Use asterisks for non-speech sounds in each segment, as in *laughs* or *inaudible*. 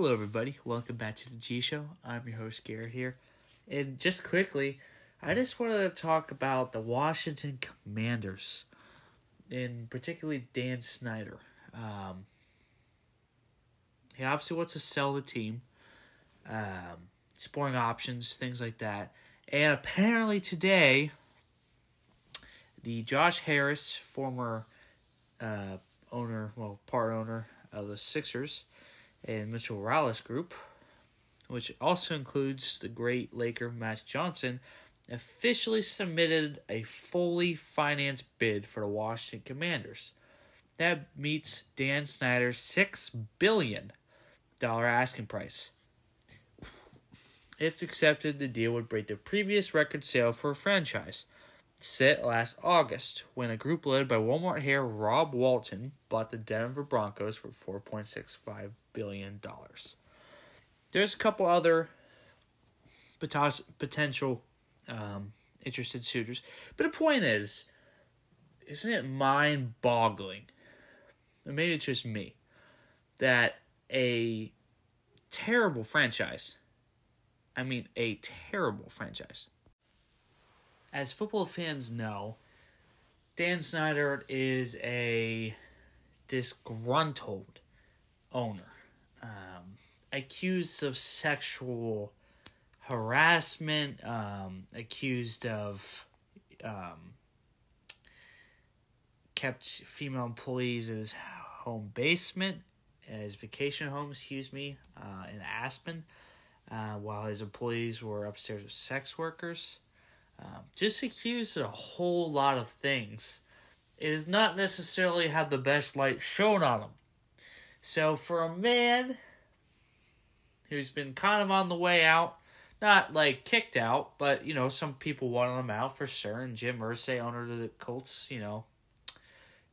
Hello, everybody. Welcome back to the G Show. I'm your host, Garrett here. And just quickly, I just wanted to talk about the Washington Commanders, and particularly Dan Snyder. Um, he obviously wants to sell the team, um, exploring options, things like that. And apparently today, the Josh Harris, former uh, owner, well, part owner of the Sixers, and Mitchell Rales Group, which also includes the great Laker Magic Johnson, officially submitted a fully financed bid for the Washington Commanders. That meets Dan Snyder's six billion dollar asking price. If accepted, the deal would break the previous record sale for a franchise, set last August, when a group led by Walmart heir Rob Walton bought the Denver Broncos for four point six five billion dollars. There's a couple other potential um, interested suitors, but the point is, isn't it mind-boggling? maybe it's just me that a terrible franchise. I mean, a terrible franchise. As football fans know, Dan Snyder is a disgruntled owner, um, accused of sexual harassment, um, accused of um, kept female employees in his home basement, his vacation home, excuse me, uh, in Aspen, uh, while his employees were upstairs with sex workers. Um, just accused of a whole lot of things. It has not necessarily had the best light shown on him. So for a man who's been kind of on the way out, not like kicked out, but you know, some people wanted him out for sure. And Jim Irsay, owner of the Colts, you know,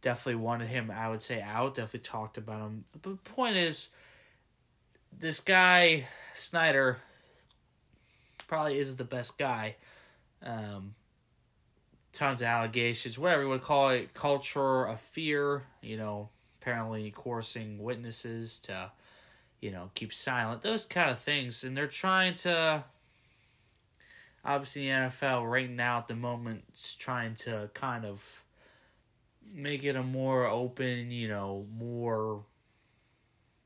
definitely wanted him, I would say, out. Definitely talked about him. But the point is, this guy, Snyder, probably isn't the best guy. Um, tons of allegations, whatever you would call it, culture of fear, you know, apparently coercing witnesses to, you know, keep silent, those kind of things. And they're trying to, obviously, the NFL right now at the moment is trying to kind of make it a more open, you know, more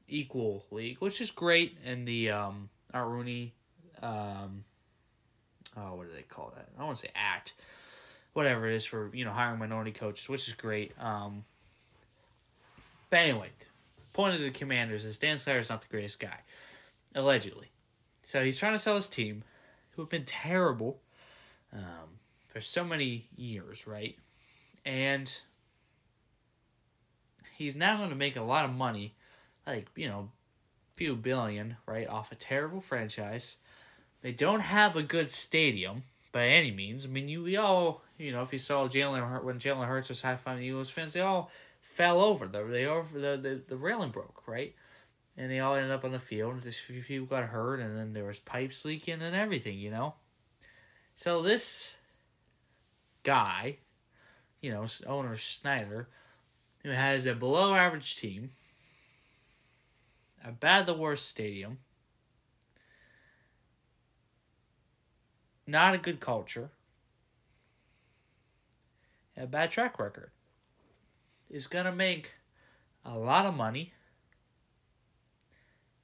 equal league, which is great. And the, um, Rooney, um, oh, what do they call that? I don't want to say act, whatever it is for you know hiring minority coaches, which is great. Um, but anyway, point of the Commanders is Dan Snyder's not the greatest guy, allegedly. So he's trying to sell his team, who have been terrible um, for so many years, right? And he's now going to make a lot of money, like you know, few billion, right, off a terrible franchise they don't have a good stadium by any means. I mean, you we all you know if you saw Jalen when Jalen Hurts was high fiving Eagles fans, they all fell over. The they over the, the the railing broke right, and they all ended up on the field. Just a few people got hurt, and then there was pipes leaking and everything. You know, so this guy, you know, owner Snyder, who has a below average team, a bad the worst stadium not a good culture, a bad track record, is to make a lot of money.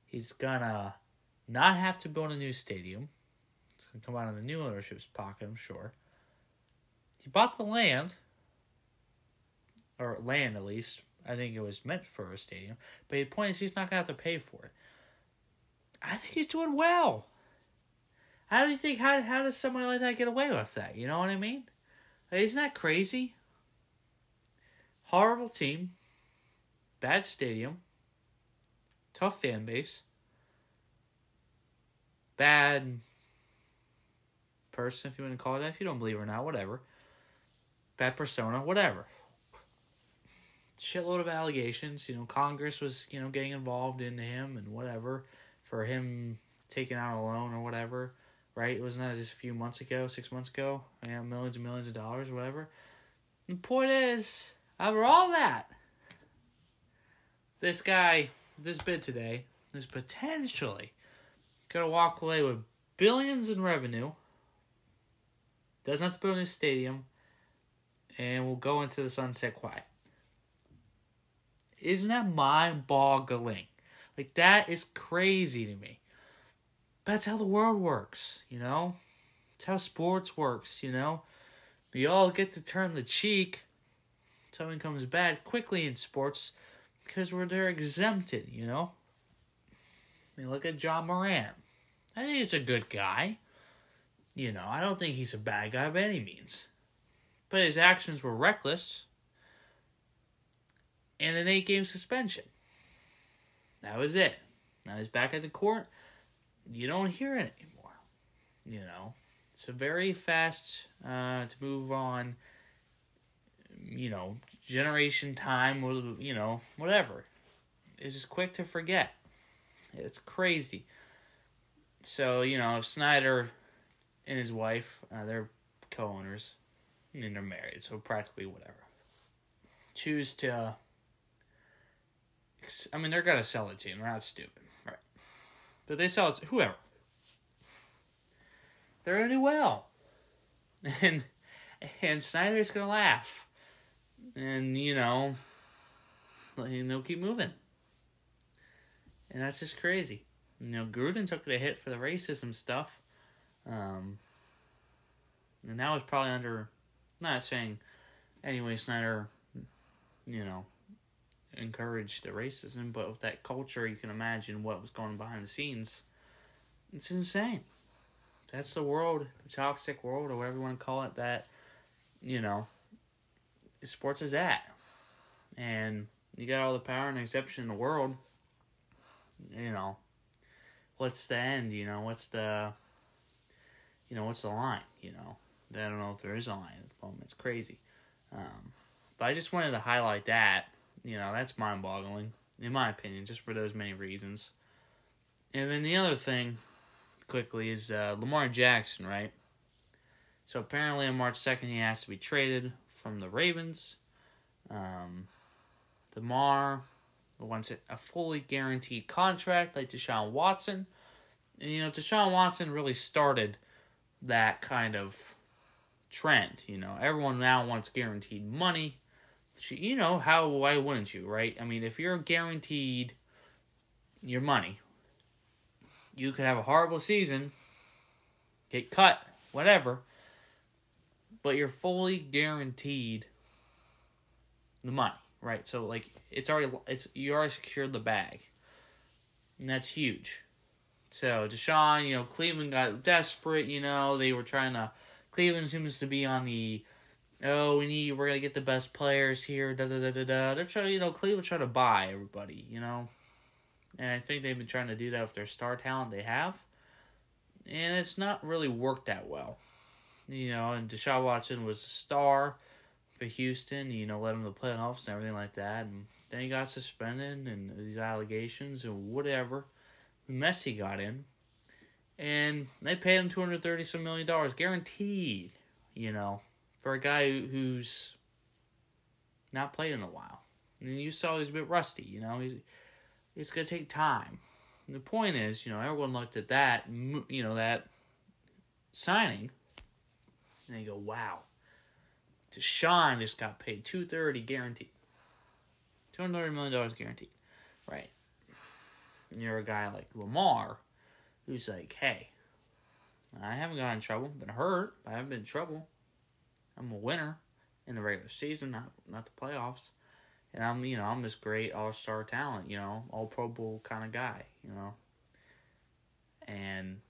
He's to not have to build a new stadium. It's to come out of the new ownership's pocket, I'm sure. He bought the land, or land at least. I think it was meant for a stadium. But the point is, he's not to have to pay for it. I think he's doing well. How do you think how how does somebody like that get away with that? You know what I mean? Like, isn't that crazy? Horrible team, bad stadium, tough fan base, bad person if you want to call it that. If you don't believe or not, whatever. Bad persona, whatever. Shitload of allegations. You know, Congress was you know getting involved in him and whatever for him taking out a loan or whatever right? It Wasn't that just a few months ago, six months ago? Yeah, millions and millions of dollars, whatever. The point is, over all that, this guy, this bid today, is potentially going to walk away with billions in revenue. Doesn't have to build a new stadium, and will go into the sunset quiet. Isn't that mind boggling? Like, that is crazy to me. That's how the world works, you know? It's how sports works, you know? We all get to turn the cheek. Something comes bad quickly in sports because we're they're exempted, you know? I mean, look at Ja Morant. I think he's a good guy. You know, I don't think he's a bad guy by any means. But his actions were reckless. And an eight game suspension. That was it. Now he's back at the court. You don't hear it anymore. You know, it's a very fast uh, to move on. You know, generation time, or you know, whatever. It's just quick to forget. It's crazy. So, you know, if Snyder and his wife, uh, they're co owners, and they're married, so practically whatever. Choose to I mean, they're gonna sell it to him. They're not stupid, right? But they sell it to whoever. They're gonna do well, *laughs* and and Snyder's gonna laugh, and you know, and they'll keep moving, and that's just crazy. You know, Gruden took the hit for the racism stuff, um, and that was probably under. Not saying, anyway, Snyder, you know, encourage the racism, but with that culture, you can imagine what was going behind the scenes. It's insane. That's the world, the toxic world, or whatever you want to call it, that, you know, sports is at. And you got all the power and exception in the world. You know, what's the end? You know, what's the, you know, what's the line? You know, I don't know if there is a line at the moment. It's crazy. Um, but I just wanted to highlight that you know, that's mind boggling, in my opinion, just for those many reasons. And then the other thing, quickly, is uh, Lamar Jackson, right? So apparently on March 2nd, he has to be traded from the Ravens. Um, Lamar wants a fully guaranteed contract like Deshaun Watson. And, you know, Deshaun Watson really started that kind of trend. You know, everyone now wants guaranteed money you know how why wouldn't you right i mean if you're guaranteed your money you could have a horrible season get cut whatever but you're fully guaranteed the money right? So like it's already it's you already secured the bag. And that's huge. So deshaun you know cleveland got desperate you know they were trying to cleveland seems to be on the oh, we need we're gonna get the best players here, da da da da da. They're trying, to you know, Cleveland trying to buy everybody, you know, and I think they've been trying to do that with their star talent they have, and it's not really worked that well, you know. And Deshaun Watson was a star for Houston, you know, led him to the playoffs and everything like that, and then he got suspended and these allegations and whatever, mess he got in. And they paid him two hundred thirty some million dollars guaranteed, you know for a guy who's not played in a while. And you saw he's a bit rusty, you know, he's it's gonna take time. And the point is, you know, everyone looked at that, you know, that signing, and they go, "Wow, Deshaun just got paid two thirty guaranteed, two hundred thirty million dollars guaranteed, right?" And you're a guy like Lamar, who's like, "Hey, I haven't gotten in trouble, been hurt, I haven't been in trouble. I'm a winner in the regular season, not not the playoffs. And I'm you know I'm this great all star talent, you know, all Pro Bowl kind of guy, you know. And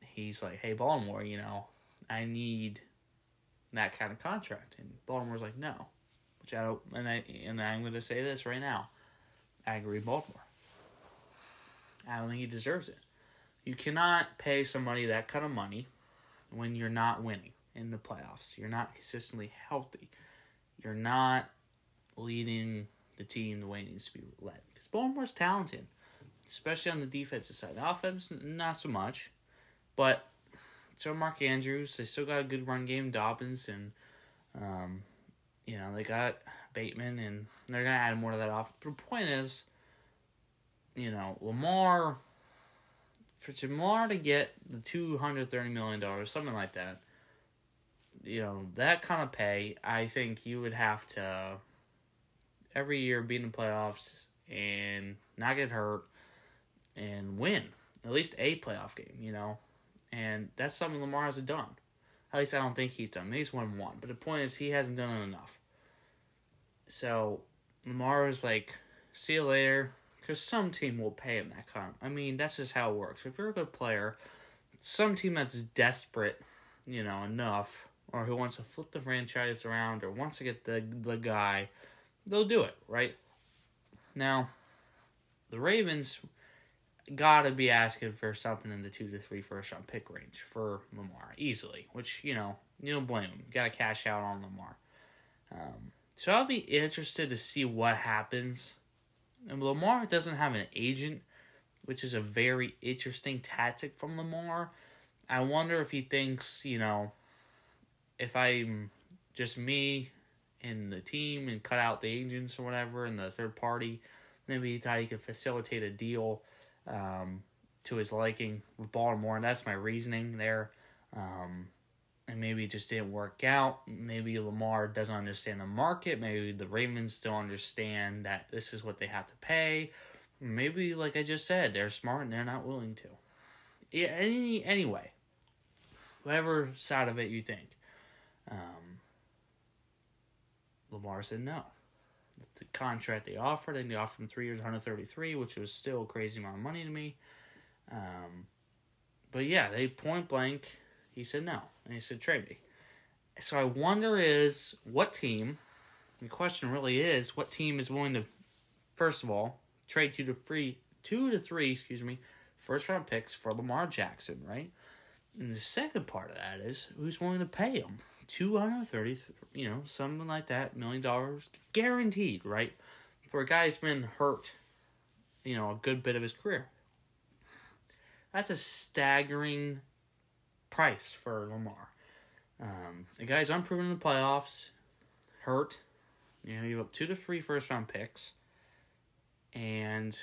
he's like, hey Baltimore, you know, I need that kind of contract, and Baltimore's like, no, which I don't, and I and I'm going to say this right now, I agree, Baltimore. I don't think he deserves it. You cannot pay somebody that kind of money when you're not winning in the playoffs. You're not consistently healthy. You're not leading the team the way it needs to be led. Because Baltimore's talented, especially on the defensive side. The offense, not so much. But so Mark Andrews. They still got a good run game. Dobbins and, um, you know, they got Bateman, and they're to add more to that offense. But the point is, you know, Lamar for Lamar to get the two hundred thirty million dollars, something like that. You know that kind of pay. I think you would have to every year be in the playoffs and not get hurt and win at least a playoff game. You know, and that's something Lamar hasn't done. At least I don't think he's done. He's won one, but the point is he hasn't done it enough. So Lamar was like, "See you later." because some team will pay him that kind. Of, I mean, that's just how it works. If you're a good player, some team that's desperate, you know, enough, or who wants to flip the franchise around, or wants to get the the guy, they'll do it, right? Now, the Ravens gotta be asking for something in the two to three first round pick range for Lamar easily, which you know you don't blame him. You gotta cash out on Lamar. Um, so I'll be interested to see what happens and Lamar doesn't have an agent, which is a very interesting tactic from Lamar. I wonder if he thinks, you know, if I'm just me and the team and cut out the agents or whatever and the third party, maybe he thought he could facilitate a deal um, to his liking with Baltimore, and that's my reasoning there. Um, and maybe it just didn't work out. Maybe Lamar doesn't understand the market. Maybe the Ravens don't understand that this is what they have to pay. Maybe, like I just said, they're smart and they're not willing to. Yeah, any anyway, whatever side of it you think. Um, Lamar said no. The contract they offered, I think they offered him three years, 133, which was still a crazy amount of money to me. Um, but yeah, they point blank he said no, and he said trade me. So I wonder is what team. The question really is what team is willing to, first of all, trade two to three, two to three, excuse me, first round picks for Lamar Jackson, right? And the second part of that is who's willing to pay him two hundred thirty, you know, something like that, million dollars guaranteed, right? For a guy who's been hurt, you know, a good bit of his career. That's a staggering price for Lamar. Um, the guy's unproven in the playoffs, hurt. You know, you up two to three first round picks, and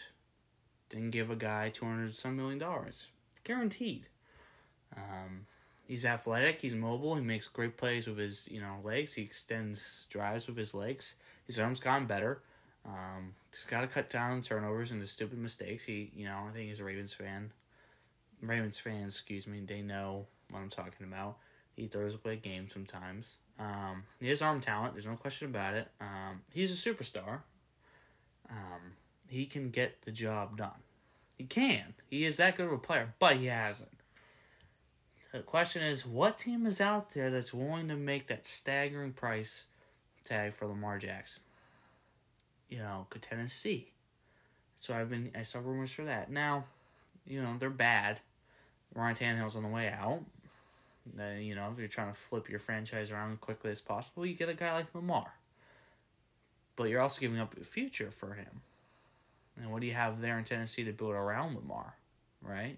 didn't give a guy two hundred some million dollars, guaranteed. Um, he's athletic. He's mobile. He makes great plays with his you know legs. He extends drives with his legs. His arms gotten better. Um, he's got to cut down turnovers and the stupid mistakes. He you know I think he's a Ravens fan. Ravens fans, excuse me, they know what I'm talking about. He throws away games sometimes. Um, he has arm talent. There's no question about it. Um, he's a superstar. Um, he can get the job done. He can. He is that good of a player, but he hasn't. The question is, what team is out there that's willing to make that staggering price tag for Lamar Jackson? You know, could Tennessee? So I've been I saw rumors for that. Now, you know, they're bad. Ryan Tannehill's on the way out. Then, you know, if you're trying to flip your franchise around as quickly as possible, you get a guy like Lamar. But you're also giving up a future for him. And what do you have there in Tennessee to build around Lamar, right?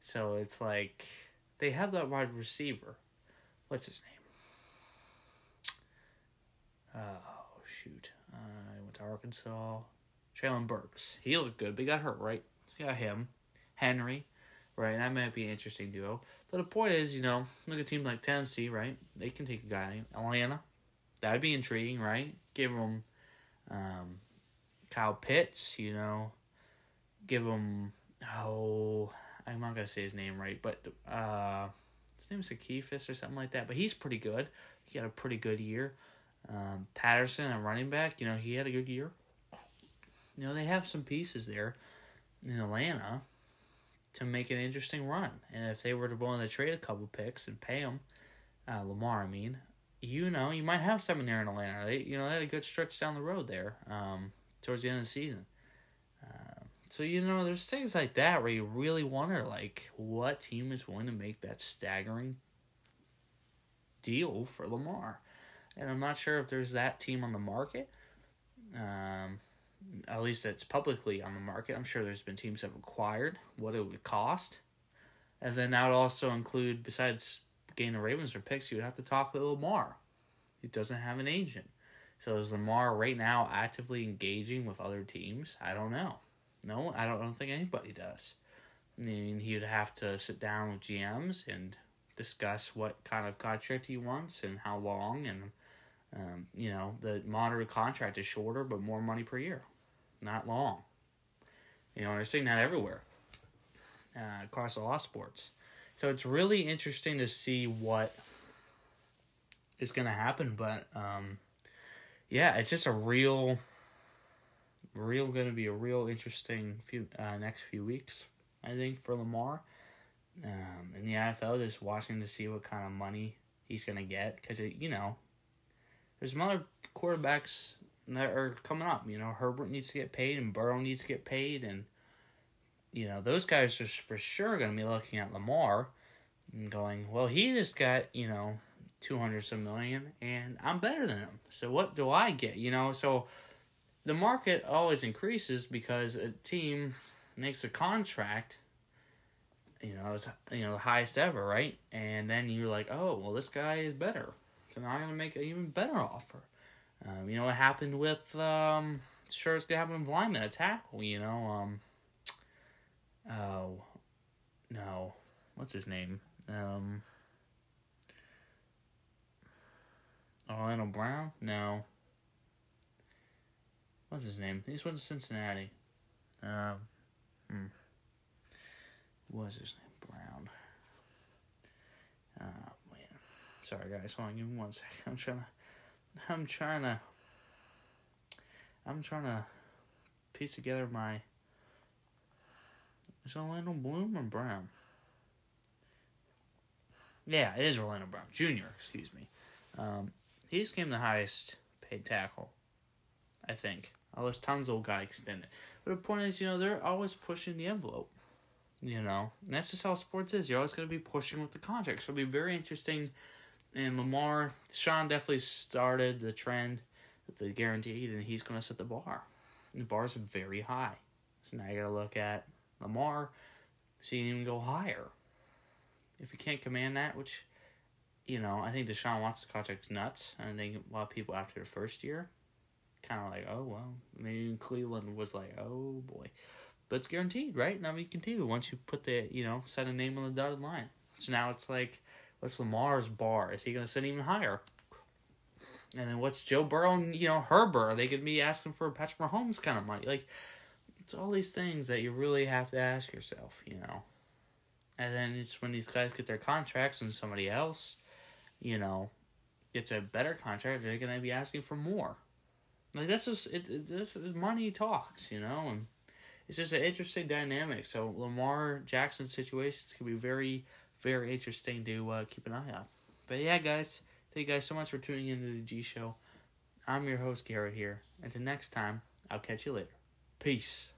So it's like they have that wide receiver. What's his name? Oh shoot! Uh, I went to Arkansas. Treylon Burks. He looked good, but he got hurt, right? You got him. Henry right? That might be an interesting duo. But the point is, you know, look at a team like Tennessee, right? They can take a guy Atlanta. That'd be intriguing, right? Give them um, Kyle Pitts, you know. Give him oh, I'm not gonna say his name right, but uh, his name's Akifis or something like that. But he's pretty good. He had a pretty good year. Um, Patterson, a running back, you know, he had a good year. You know, they have some pieces there in Atlanta to make an interesting run. And if they were to willing to trade a couple picks and pay him, uh, Lamar, I mean, you know, you might have someone there in Atlanta. They, you know, they had a good stretch down the road there um, towards the end of the season. So you know, there's things like that where you really wonder, like, what team is willing to make that staggering deal for Lamar? And I'm not sure if there's that team on the market. Um, at least that's publicly on the market. I'm sure there's been teams that have acquired what it would cost. And then that would also include, besides getting the Ravens or picks, you would have to talk to Lamar. He doesn't have an agent. So is Lamar right now actively engaging with other teams? I don't know. No, I don't, I don't think anybody does. I mean, he would have to sit down with GMs and discuss what kind of contract he wants and how long and um, you know the moderate contract is shorter but more money per year not long you know, we're seeing that everywhere uh, across all sports. So it's really interesting to see what is going to happen. But um, yeah, it's just a real, real going to be a real interesting few uh, next few weeks. I think for Lamar. Um, in the NFL, just watching to see what kind of money he's going to get because you know, there's some other quarterbacks that are coming up. You know, Herbert needs to get paid and Burrow needs to get paid, and you know those guys are for sure going to be looking at Lamar and going, well, he just got you know two hundred some million, and I'm better than him. So what do I get? You know, so the market always increases because a team makes a contract. You know, it's you know the highest ever, right? And then you're like, oh, well, this guy is better, so now I'm gonna make an even better offer. Um, you know what happened with um, sure it's gonna happen with Lyman, a tackle. You know, um, oh no, what's his name? Um, Orlando Brown? No. What's his name? He's went to Cincinnati. Um, hmm. What's his name? Brown. Oh man. Sorry guys, hold on, give me one second. I'm trying to I'm trying to I'm trying to piece together my is Orlando Bloom or Brown? Yeah, it is Orlando Brown Jr. Excuse me. Um, he just came the highest paid tackle, I think. Unless Tunsil got extended, but the point is, you know, they're always pushing the envelope. You know, and that's just how sports is. You're always going to be pushing with the contracts. So it'll be very interesting and Lamar, Sean definitely started the trend with the guaranteed, and he's going to set the bar. The bar's very high. So now you got to look at Lamar, see him go higher. If you can't command that, which, you know, I think Deshaun Watson's contract's nuts. And I think a lot of people after the first year, kind of like, oh, well, maybe Cleveland was like, oh, boy. But it's guaranteed, right? Now we continue once you put the, you know, set a name on the dotted line. So now it's like, What's Lamar's bar? Is he going to sit even higher? And then what's Joe Burrow and, you know, Herbert? Are they going to be asking for Patrick Mahomes kind of money? Like, it's all these things that you really have to ask yourself, you know. And then it's when these guys get their contracts and somebody else, you know, gets a better contract, they're going to be asking for more. Like, this is, it, this is money talks, you know, and it's just an interesting dynamic. So, Lamar Jackson's situations can be very very interesting to uh, keep an eye on. But yeah, guys, thank you guys so much for tuning into the G Show. I'm your host, Garrett here. Until next time, I'll catch you later. Peace.